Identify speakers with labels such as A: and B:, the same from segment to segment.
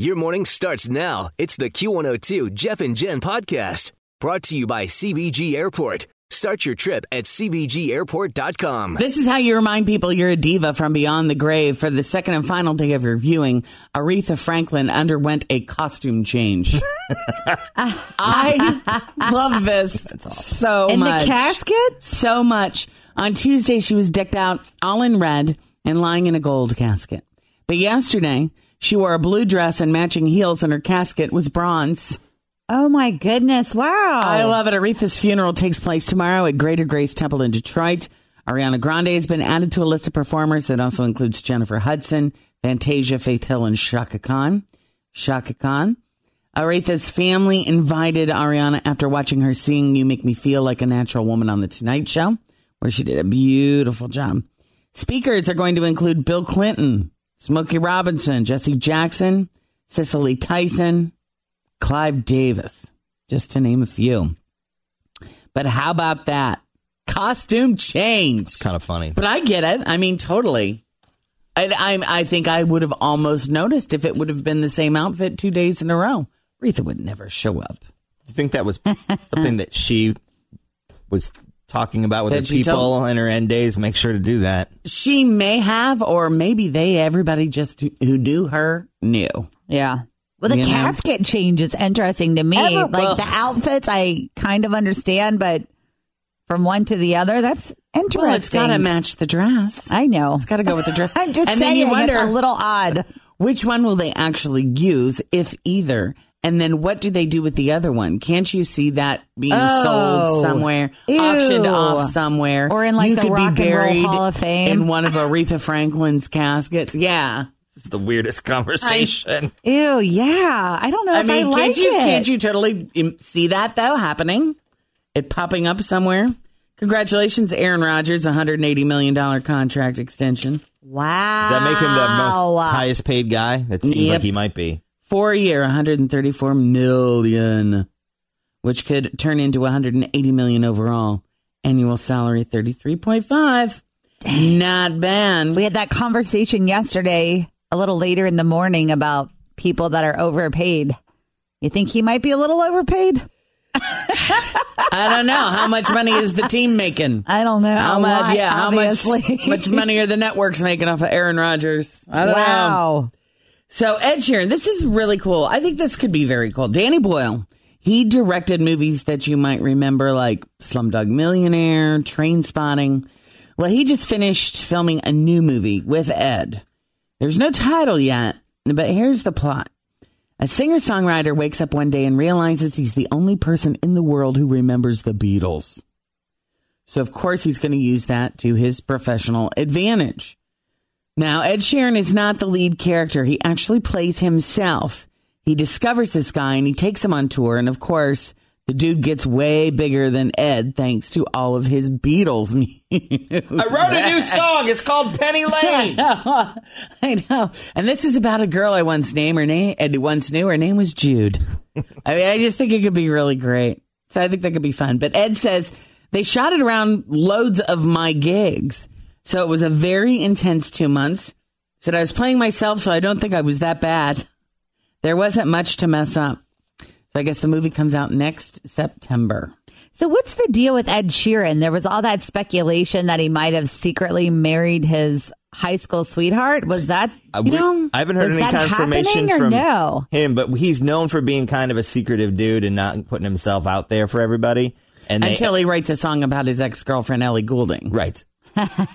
A: Your morning starts now. It's the Q102 Jeff and Jen podcast brought to you by CVG Airport. Start your trip at CVGAirport.com.
B: This is how you remind people you're a diva from beyond the grave. For the second and final day of your viewing, Aretha Franklin underwent a costume change. I love this so much.
C: In the casket?
B: So much. On Tuesday, she was decked out all in red and lying in a gold casket. But yesterday, she wore a blue dress and matching heels, and her casket was bronze.
C: Oh my goodness. Wow.
B: I love it. Aretha's funeral takes place tomorrow at Greater Grace Temple in Detroit. Ariana Grande has been added to a list of performers that also includes Jennifer Hudson, Fantasia, Faith Hill, and Chaka Khan. Chaka Khan. Aretha's family invited Ariana after watching her sing You Make Me Feel Like a Natural Woman on The Tonight Show, where she did a beautiful job. Speakers are going to include Bill Clinton, Smokey Robinson, Jesse Jackson, Cicely Tyson, Clive Davis, just to name a few. But how about that? Costume change.
D: It's kind of funny.
B: But I get it. I mean, totally. I, I, I think I would have almost noticed if it would have been the same outfit two days in a row. Aretha would never show up.
D: Do you think that was something that she was talking about with
B: That
D: her people
B: told-
D: in her end days? Make sure to do that.
B: She may have, or maybe they, everybody just who knew her knew.
C: Yeah. Well, the
B: You know?
C: casket change is interesting to me.
B: Ever-
C: like
B: well-
C: the outfits, I kind of understand, but from one to the other, that's interesting.
B: Well, it's got to match the dress.
C: I know.
B: It's got to go with the dress.
C: I'm just
B: and
C: saying,
B: then you wonder
C: it's a little odd.
B: which one will they actually use, if either. And then what do they do with the other one? Can't you see that being
C: Oh.
B: sold somewhere,
C: Ew.
B: auctioned off somewhere,
C: Or in, like,
B: you
C: the
B: could
C: Rock and
B: be
C: Roll
B: buried
C: Hall of Fame?
B: in one of Aretha Franklin's caskets? Yeah.
D: This is the weirdest conversation.
C: Ew, yeah. I don't know
B: I
C: if
B: mean,
C: I like
B: can't you
C: it.
B: can't you totally see that though happening? It popping up somewhere. Congratulations, Aaron Rodgers, 180 million dollar contract extension.
C: wow.
D: Does that make him the most highest paid guy? That seems
B: Yep.
D: like he might be.
B: Four year, 134 million, which could turn into 180 million overall. Annual salary 33.5. Not bad.
C: We had that conversation yesterday, a little later in the morning, about people that are overpaid. You think he might be a little overpaid?
B: I don't know how much money is the team making.
C: I don't know.
B: How much?
C: lot,
B: Yeah, how much? much money are the networks making off of Aaron Rodgers? I don't know. So Ed Sheeran, this is really cool. I think this could be very cool. Danny Boyle, he directed movies that you might remember like Slumdog Millionaire, Trainspotting. Well, he just finished filming a new movie with Ed. There's no title yet, but here's the plot. A singer-songwriter wakes up one day and realizes he's the only person in the world who remembers the Beatles. So of course he's going to use that to his professional advantage. Now, Ed Sheeran is not the lead character. He actually plays himself. He discovers this guy and he takes him on tour. And of course, the dude gets way bigger than Ed thanks to all of his Beatles music.
D: I wrote a new song. It's called Penny Lane.
B: I know. And this is about a girl I once named her name. I once knew her name was Jude. I mean, I just think it could be really great. So I think that could be fun. But Ed says they shot it around loads of my gigs. So it was a very intense two months. Said I was playing myself, so I don't think I was that bad. There wasn't much to mess up. So I guess the movie comes out next September.
C: So what's the deal with Ed Sheeran? There was all that speculation that he might have secretly married his high school sweetheart? Was that
D: Uh,
C: you
D: we-
C: know?
D: I haven't heard any confirmation
C: happening or
D: from
C: no.
D: him, but he's known for being kind of a secretive dude and not putting himself out there for everybody. And they,
B: Until he writes a song about his ex girlfriend Ellie Goulding.
D: Right.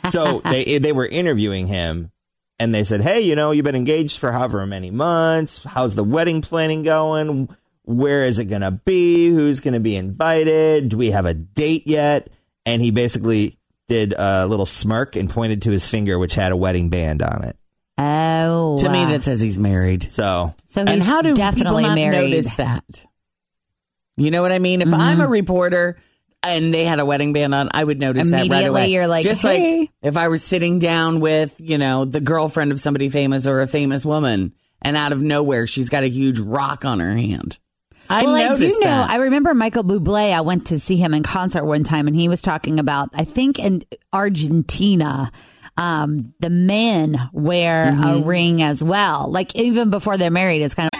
D: So they they were interviewing him and they said, "Hey, you know, you've been engaged for however many months. How's the wedding planning going? Where is it going to be? Who's going to be invited? Do we have a date yet?" And he basically did a little smirk and pointed to his finger which had a wedding band on it.
C: Oh,
B: To me, that says he's married.
D: So,
C: so he's
B: and how do
C: definitely
B: people not
C: married.
B: notice that? You know what I mean? If I'm a mm-hmm. reporter and they had a wedding band on, I would notice that right
C: Immediately
B: away.
C: you're like,
B: just
C: "Hey."
B: like if I was sitting down with you know the girlfriend of somebody famous or a famous woman, and out of nowhere she's got a huge rock on her hand. I
C: well, I do know.
B: that.
C: I remember Michael Bublé. I went to see him in concert one time, and he was talking about, I think, in Argentina, um, the men wear a
B: Mm-hmm.
C: ring as well. Like even before they're married, it's kind of.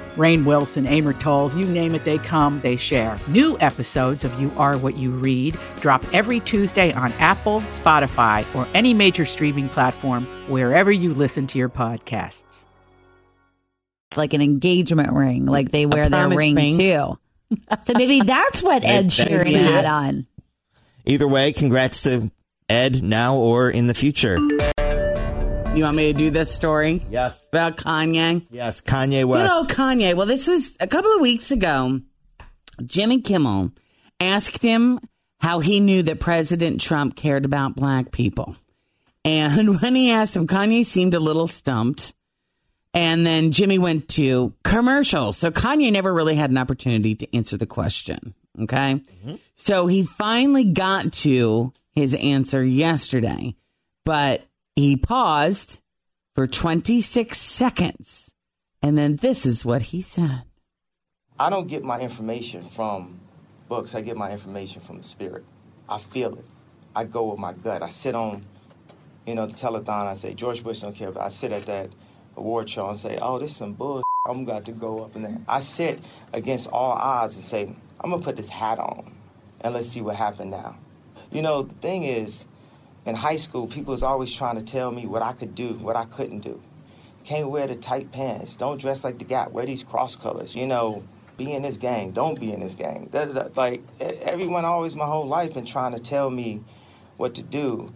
E: Rainn Wilson, Amor Towles, you name it, they come, they share. New episodes of You Are What You Read drop every Tuesday on Apple, Spotify, or any major streaming platform wherever you listen to your podcasts.
C: like an engagement ring, like they wear their ring
B: ring.
C: too. So maybe that's what Ed
D: That- that-
C: Sheeran had on.
D: either way, congrats to Ed now or in the future.
B: You want me to do this story
D: Yes.
B: about Kanye?
D: Yes, Kanye
B: You
D: West.
B: know, Kanye. Well, this was a couple of weeks ago. Jimmy Kimmel asked him how he knew that President Trump cared about black people. And when he asked him, Kanye seemed a little stumped. And then Jimmy went to commercials. So Kanye never really had an opportunity to answer the question. Okay. Mm-hmm. So he finally got to his answer yesterday, but he paused for 26 seconds. And then this is what he said.
F: I don't get my information from books. I get my information from the spirit. I feel it. I go with my gut. I sit on, you know, the telethon. I say George Bush don't care, but I sit at that award show and say, "Oh, this some bull. I'm got to go up in there." I sit against all odds and say, "I'm gonna put this hat on, and let's see what happened now." You know, the thing is, in high school, people was always trying to tell me what I could do, what I couldn't do. Can't wear the tight pants. Don't dress like the Gap. Wear these cross colors. You know, be in this gang. Don't be in this gang. Like everyone, always my whole life, been trying to tell me what to do.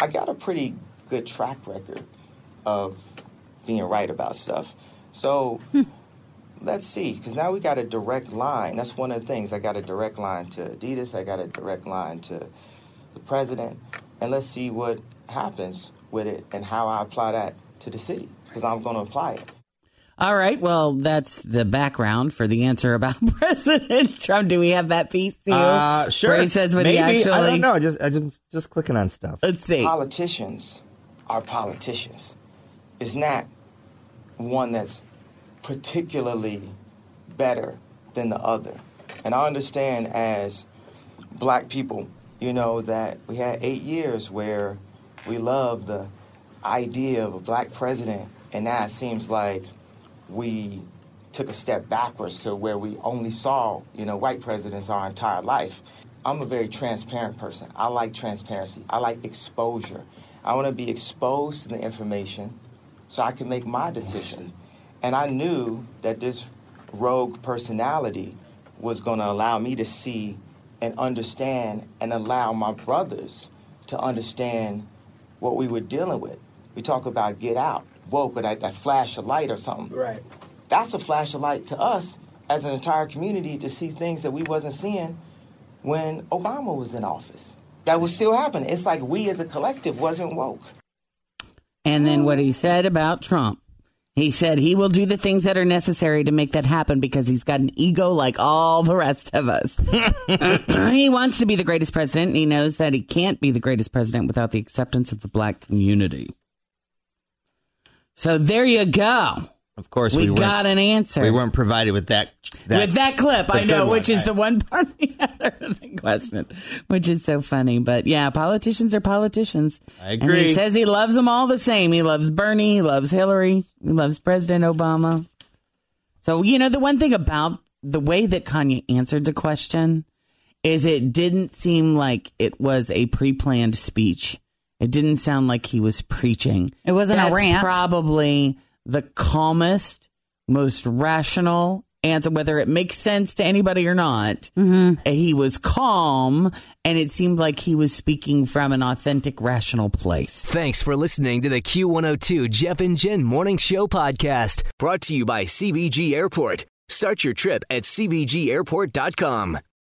F: I got a pretty good track record of being right about stuff. So hmm. let's see, because now we got a direct line. That's one of the things. I got a direct line to Adidas. I got a direct line to the president, and let's see what happens with it and how I apply that to the city because I'm going to apply it.
B: All right. Well, that's the background for the answer about President Trump. Do we have that piece too?
D: Uh, sure.
B: Where he says what
D: Maybe.
B: he actually.
D: I don't know. I just, I just, just clicking on stuff.
B: Let's see.
F: Politicians are politicians. It's not one that's particularly better than the other. And I understand as black people, you know, that we had eight years where we loved the idea of a black president, and now it seems like we took a step backwards to where we only saw, you know, white presidents our entire life. I'm a very transparent person. I like transparency. I like exposure. I want to be exposed to the information so I can make my decision. And I knew that this rogue personality was going to allow me to see and understand and allow my brothers to understand what we were dealing with. We talk about get out, woke, or that, that flash of light or something.
G: Right.
F: That's a flash of light to us as an entire community to see things that we wasn't seeing when Obama was in office. That was still happening. It's like we as a collective wasn't woke.
B: And then what he said about Trump. He said he will do the things that are necessary to make that happen because he's got an ego like all the rest of us. he wants to be the greatest president, and he knows that he can't be the greatest president without the acceptance of the black community. So there you go.
D: Of course,
B: we,
D: we,
B: got an answer.
D: We weren't provided with that.
B: with that clip, I know,
D: good one,
B: which is
D: right.
B: the one part of the other question, which is so funny. But yeah, politicians are politicians.
D: I
B: And
D: agree.
B: he says he loves them all the same. He loves Bernie, he loves Hillary, he loves President Obama. So, you know, the one thing about the way that Kanye answered the question is it didn't seem like it was a pre planned speech. It didn't sound like he was preaching.
C: It wasn't a rant.
B: probably the calmest, most rational answer, whether it makes sense to anybody or not.
C: Mm-hmm.
B: He was calm, and it seemed like he was speaking from an authentic, rational place.
A: Thanks for listening to the Q102 Jeff and Jen Morning Show podcast, brought to you by CVG Airport. Start your trip at CVGAirport.com.